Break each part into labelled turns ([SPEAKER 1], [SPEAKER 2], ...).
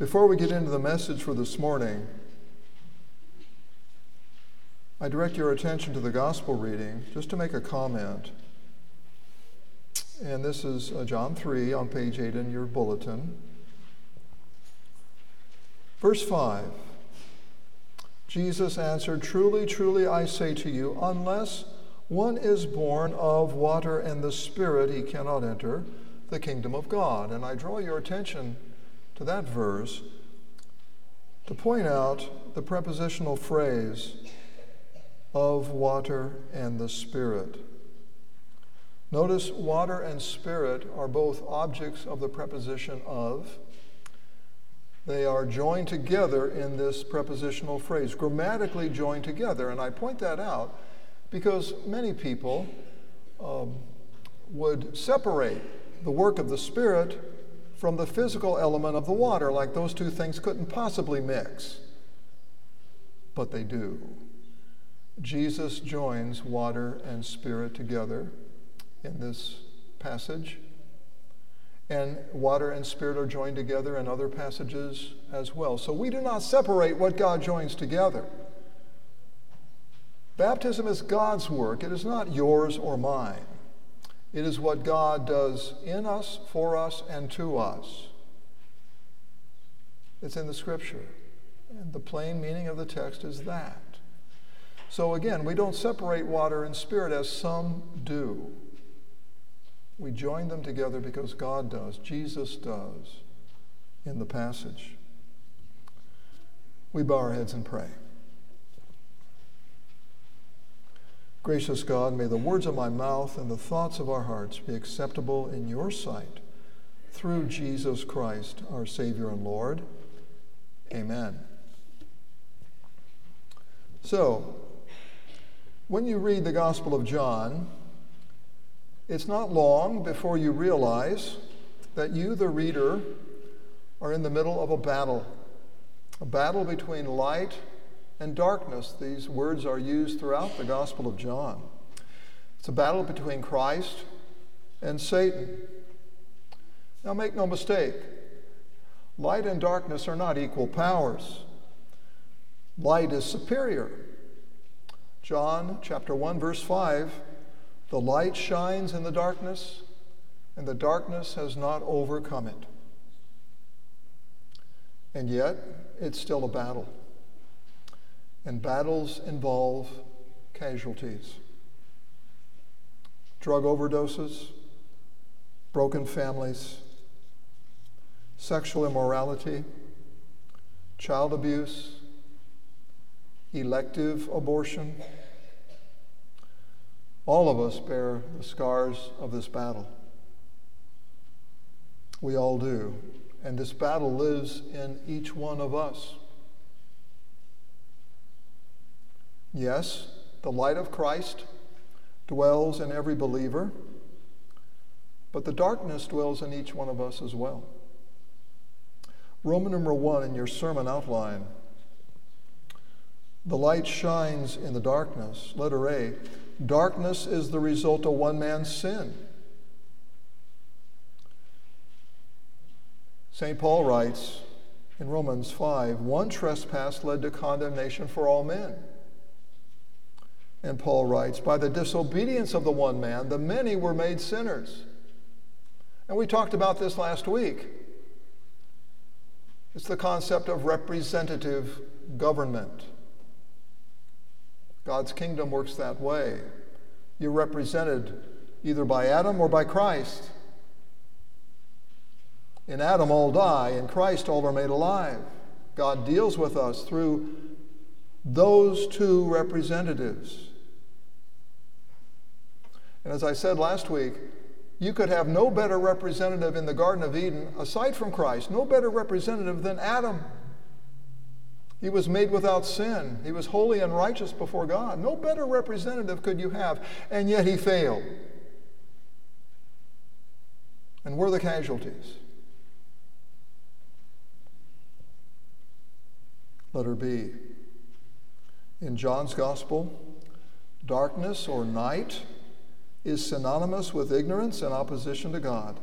[SPEAKER 1] Before we get into the message for this morning, I direct your attention to the gospel reading just to make a comment. And this is uh, John 3 on page 8 in your bulletin. Verse 5 Jesus answered, Truly, truly, I say to you, unless one is born of water and the Spirit, he cannot enter the kingdom of God. And I draw your attention to that verse to point out the prepositional phrase of water and the Spirit. Notice water and spirit are both objects of the preposition of. They are joined together in this prepositional phrase, grammatically joined together. And I point that out because many people um, would separate the work of the Spirit from the physical element of the water, like those two things couldn't possibly mix. But they do. Jesus joins water and spirit together in this passage. And water and spirit are joined together in other passages as well. So we do not separate what God joins together. Baptism is God's work, it is not yours or mine. It is what God does in us, for us, and to us. It's in the scripture. And the plain meaning of the text is that. So again, we don't separate water and spirit as some do. We join them together because God does, Jesus does in the passage. We bow our heads and pray. Gracious God, may the words of my mouth and the thoughts of our hearts be acceptable in your sight through Jesus Christ, our Savior and Lord. Amen. So, when you read the Gospel of John, it's not long before you realize that you, the reader, are in the middle of a battle, a battle between light and darkness. These words are used throughout the Gospel of John. It's a battle between Christ and Satan. Now, make no mistake, light and darkness are not equal powers. Light is superior. John chapter 1 verse 5 the light shines in the darkness, and the darkness has not overcome it. And yet, it's still a battle. And battles involve casualties drug overdoses, broken families, sexual immorality, child abuse, elective abortion all of us bear the scars of this battle. We all do. And this battle lives in each one of us. Yes, the light of Christ dwells in every believer, but the darkness dwells in each one of us as well. Roman number one in your sermon outline. The light shines in the darkness. Letter A. Darkness is the result of one man's sin. St. Paul writes in Romans 5 one trespass led to condemnation for all men. And Paul writes, by the disobedience of the one man, the many were made sinners. And we talked about this last week. It's the concept of representative government. God's kingdom works that way. You're represented either by Adam or by Christ. In Adam, all die. In Christ, all are made alive. God deals with us through those two representatives. And as I said last week, you could have no better representative in the Garden of Eden, aside from Christ, no better representative than Adam. He was made without sin. He was holy and righteous before God. No better representative could you have, and yet he failed. And we're the casualties. Letter B. In John's Gospel, darkness or night is synonymous with ignorance and opposition to God.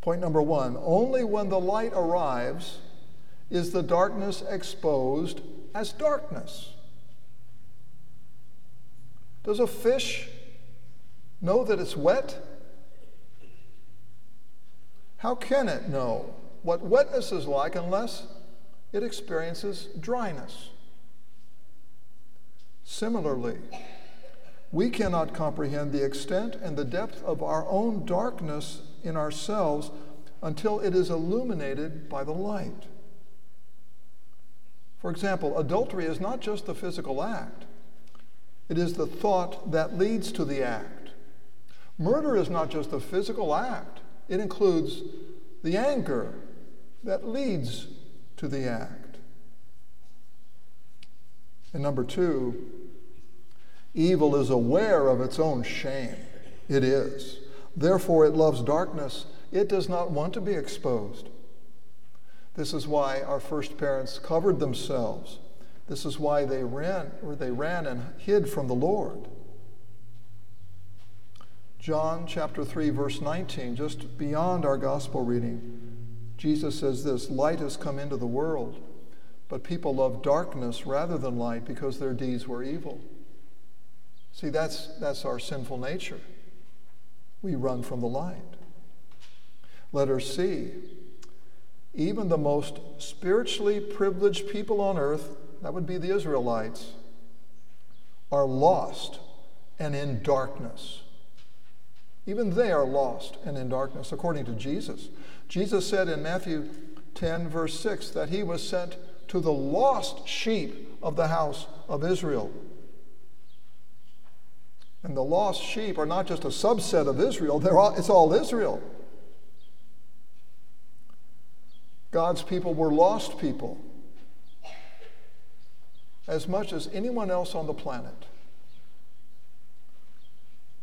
[SPEAKER 1] Point number one only when the light arrives is the darkness exposed as darkness. Does a fish know that it's wet? How can it know what wetness is like unless it experiences dryness? Similarly, we cannot comprehend the extent and the depth of our own darkness in ourselves until it is illuminated by the light. For example, adultery is not just the physical act, it is the thought that leads to the act. Murder is not just the physical act, it includes the anger that leads to the act. And number two, evil is aware of its own shame. It is. Therefore, it loves darkness. It does not want to be exposed. This is why our first parents covered themselves. This is why they ran or they ran and hid from the Lord. John chapter 3 verse 19 just beyond our gospel reading Jesus says this, light has come into the world, but people love darkness rather than light because their deeds were evil. See, that's, that's our sinful nature. We run from the light. Letter C. Even the most spiritually privileged people on earth, that would be the Israelites, are lost and in darkness. Even they are lost and in darkness, according to Jesus. Jesus said in Matthew 10, verse 6, that he was sent to the lost sheep of the house of Israel. And the lost sheep are not just a subset of Israel, they're all, it's all Israel. God's people were lost people as much as anyone else on the planet.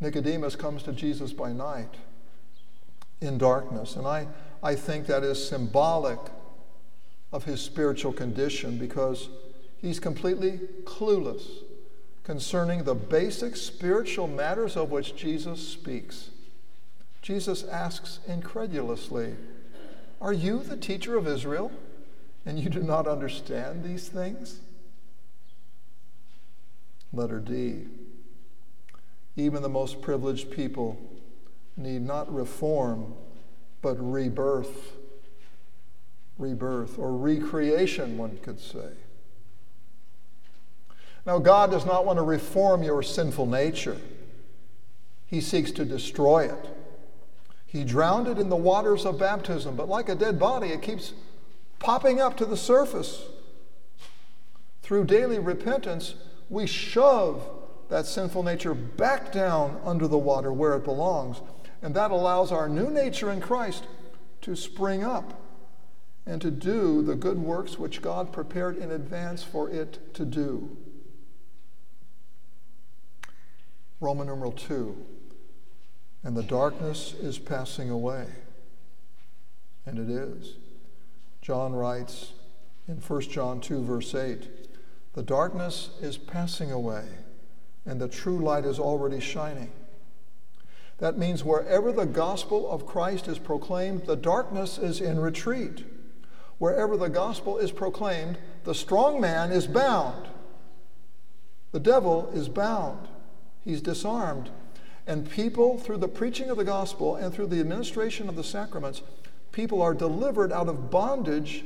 [SPEAKER 1] Nicodemus comes to Jesus by night in darkness, and I, I think that is symbolic of his spiritual condition because he's completely clueless concerning the basic spiritual matters of which Jesus speaks. Jesus asks incredulously, Are you the teacher of Israel, and you do not understand these things? Letter D. Even the most privileged people need not reform, but rebirth. Rebirth, or recreation, one could say. Now, God does not want to reform your sinful nature, He seeks to destroy it. He drowned it in the waters of baptism, but like a dead body, it keeps popping up to the surface. Through daily repentance, we shove that sinful nature back down under the water where it belongs. And that allows our new nature in Christ to spring up and to do the good works which God prepared in advance for it to do. Roman numeral 2. And the darkness is passing away. And it is. John writes in 1 John 2, verse 8 The darkness is passing away, and the true light is already shining. That means wherever the gospel of Christ is proclaimed, the darkness is in retreat. Wherever the gospel is proclaimed, the strong man is bound. The devil is bound. He's disarmed. And people, through the preaching of the gospel and through the administration of the sacraments, people are delivered out of bondage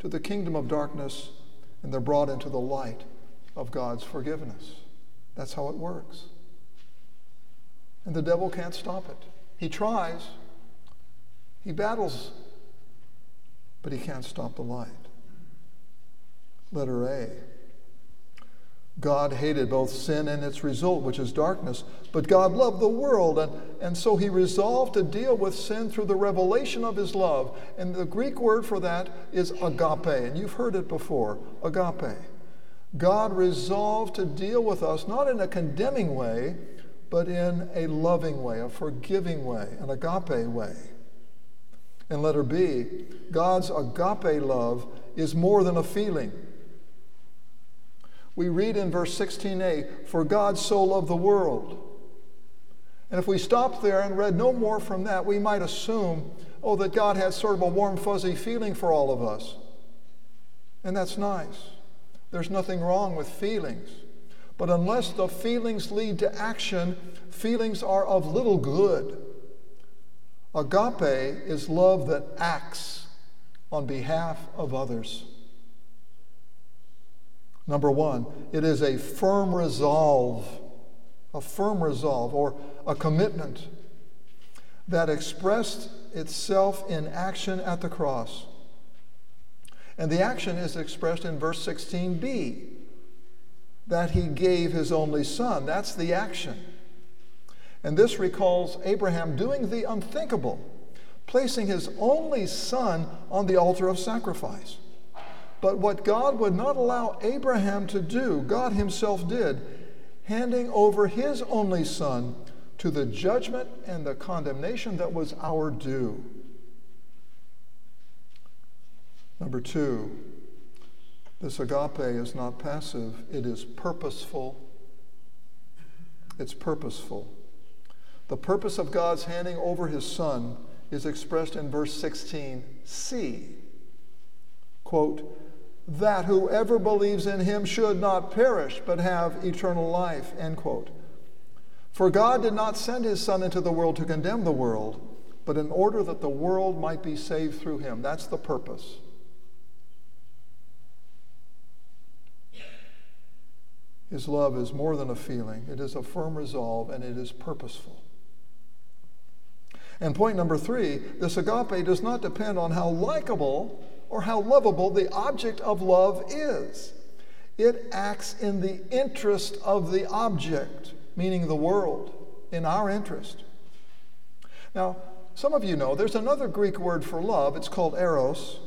[SPEAKER 1] to the kingdom of darkness and they're brought into the light of God's forgiveness. That's how it works. And the devil can't stop it. He tries, he battles, but he can't stop the light. Letter A. God hated both sin and its result, which is darkness, but God loved the world, and, and so he resolved to deal with sin through the revelation of his love. And the Greek word for that is agape, and you've heard it before agape. God resolved to deal with us not in a condemning way, but in a loving way, a forgiving way, an agape way. And letter B, God's agape love is more than a feeling. We read in verse 16a, For God so loved the world. And if we stopped there and read no more from that, we might assume, oh, that God has sort of a warm, fuzzy feeling for all of us. And that's nice. There's nothing wrong with feelings. But unless the feelings lead to action, feelings are of little good. Agape is love that acts on behalf of others. Number one, it is a firm resolve, a firm resolve or a commitment that expressed itself in action at the cross. And the action is expressed in verse 16b that he gave his only son. That's the action. And this recalls Abraham doing the unthinkable, placing his only son on the altar of sacrifice. But what God would not allow Abraham to do, God himself did, handing over his only son to the judgment and the condemnation that was our due. Number two, this agape is not passive, it is purposeful. It's purposeful. The purpose of God's handing over his son is expressed in verse 16c. Quote, that whoever believes in him should not perish, but have eternal life, end quote. For God did not send his Son into the world to condemn the world, but in order that the world might be saved through him. That's the purpose. His love is more than a feeling, it is a firm resolve, and it is purposeful. And point number three this agape does not depend on how likable or how lovable the object of love is. It acts in the interest of the object, meaning the world, in our interest. Now, some of you know there's another Greek word for love. It's called eros.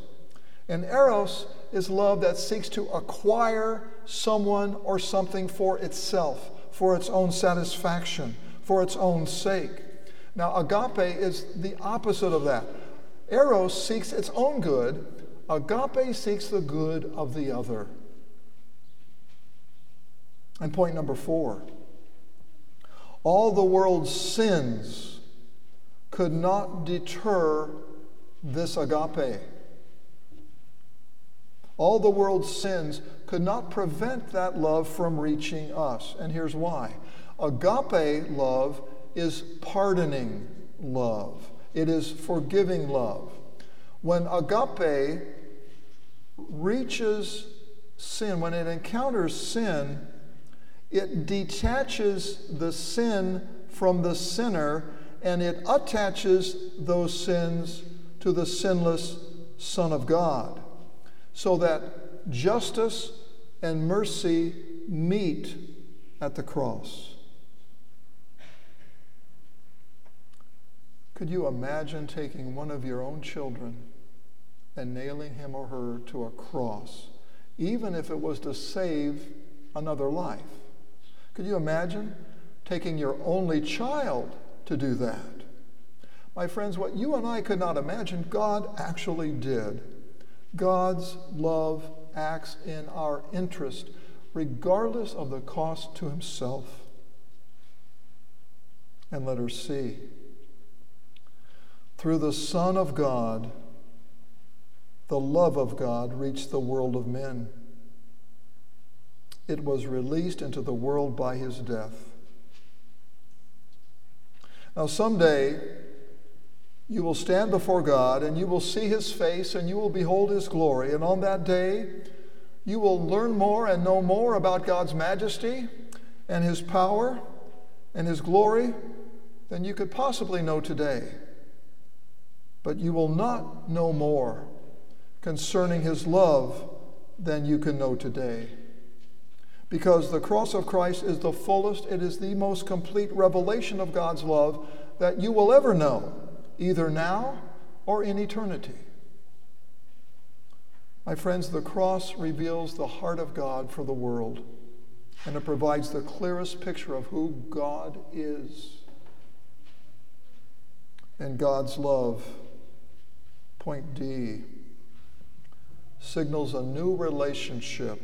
[SPEAKER 1] And eros is love that seeks to acquire someone or something for itself, for its own satisfaction, for its own sake. Now, agape is the opposite of that. Eros seeks its own good, Agape seeks the good of the other. And point number four all the world's sins could not deter this agape. All the world's sins could not prevent that love from reaching us. And here's why agape love is pardoning love, it is forgiving love. When agape reaches sin, when it encounters sin, it detaches the sin from the sinner and it attaches those sins to the sinless Son of God so that justice and mercy meet at the cross. Could you imagine taking one of your own children? And nailing him or her to a cross, even if it was to save another life. Could you imagine taking your only child to do that? My friends, what you and I could not imagine, God actually did. God's love acts in our interest, regardless of the cost to himself. And let her see. Through the Son of God, the love of God reached the world of men. It was released into the world by his death. Now, someday, you will stand before God and you will see his face and you will behold his glory. And on that day, you will learn more and know more about God's majesty and his power and his glory than you could possibly know today. But you will not know more concerning his love than you can know today. Because the cross of Christ is the fullest, it is the most complete revelation of God's love that you will ever know, either now or in eternity. My friends, the cross reveals the heart of God for the world, and it provides the clearest picture of who God is. And God's love, point D, signals a new relationship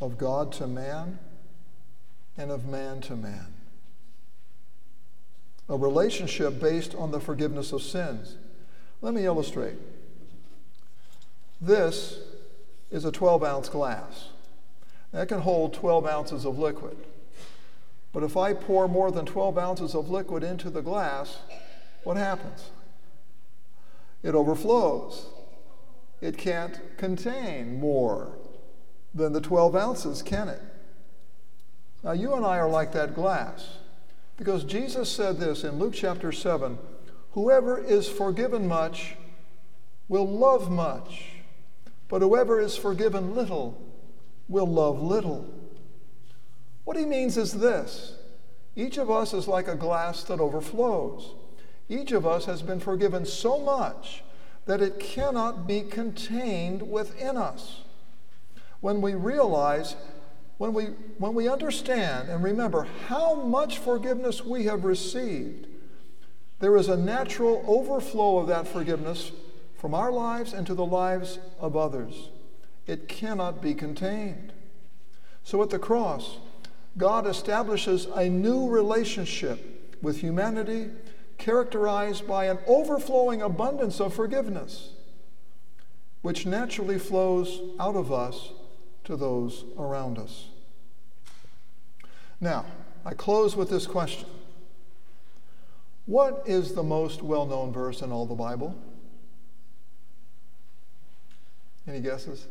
[SPEAKER 1] of God to man and of man to man. a relationship based on the forgiveness of sins. Let me illustrate. This is a 12 ounce glass. That can hold 12 ounces of liquid. But if I pour more than 12 ounces of liquid into the glass, what happens? It overflows. It can't contain more than the 12 ounces, can it? Now, you and I are like that glass because Jesus said this in Luke chapter 7 Whoever is forgiven much will love much, but whoever is forgiven little will love little. What he means is this each of us is like a glass that overflows. Each of us has been forgiven so much that it cannot be contained within us. When we realize, when we, when we understand and remember how much forgiveness we have received, there is a natural overflow of that forgiveness from our lives into the lives of others. It cannot be contained. So at the cross, God establishes a new relationship with humanity characterized by an overflowing abundance of forgiveness, which naturally flows out of us to those around us. Now, I close with this question What is the most well known verse in all the Bible? Any guesses?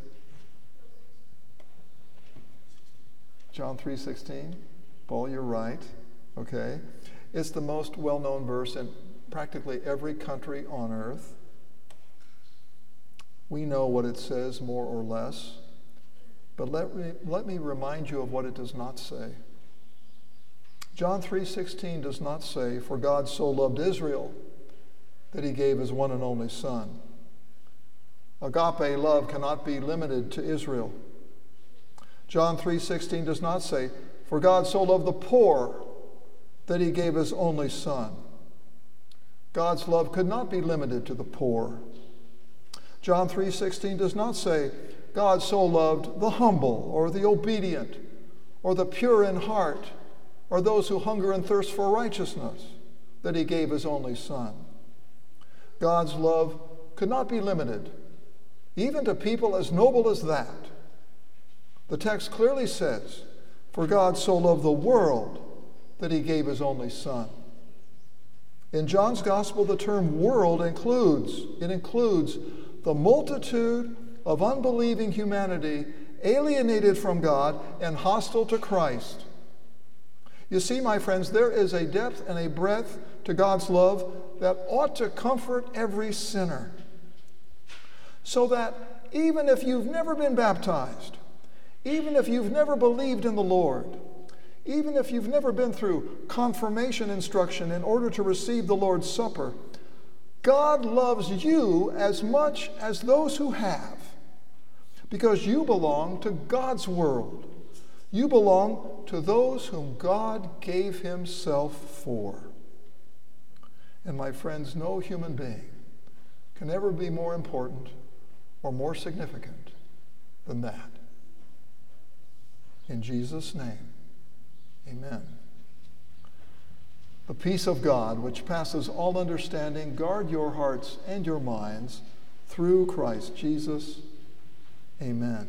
[SPEAKER 1] John 3:16. Paul, you're right. Okay. It's the most well-known verse in practically every country on earth. We know what it says more or less. But let me, let me remind you of what it does not say. John 3:16 does not say for God so loved Israel that he gave his one and only son. Agape love cannot be limited to Israel. John 3:16 does not say, "For God so loved the poor that he gave his only son." God's love could not be limited to the poor. John 3:16 does not say, "God so loved the humble or the obedient or the pure in heart or those who hunger and thirst for righteousness that he gave his only son." God's love could not be limited even to people as noble as that. The text clearly says, For God so loved the world that he gave his only Son. In John's gospel, the term world includes, it includes the multitude of unbelieving humanity alienated from God and hostile to Christ. You see, my friends, there is a depth and a breadth to God's love that ought to comfort every sinner. So that even if you've never been baptized, even if you've never believed in the Lord, even if you've never been through confirmation instruction in order to receive the Lord's Supper, God loves you as much as those who have because you belong to God's world. You belong to those whom God gave Himself for. And my friends, no human being can ever be more important or more significant than that. In Jesus' name, amen. The peace of God, which passes all understanding, guard your hearts and your minds through Christ Jesus. Amen.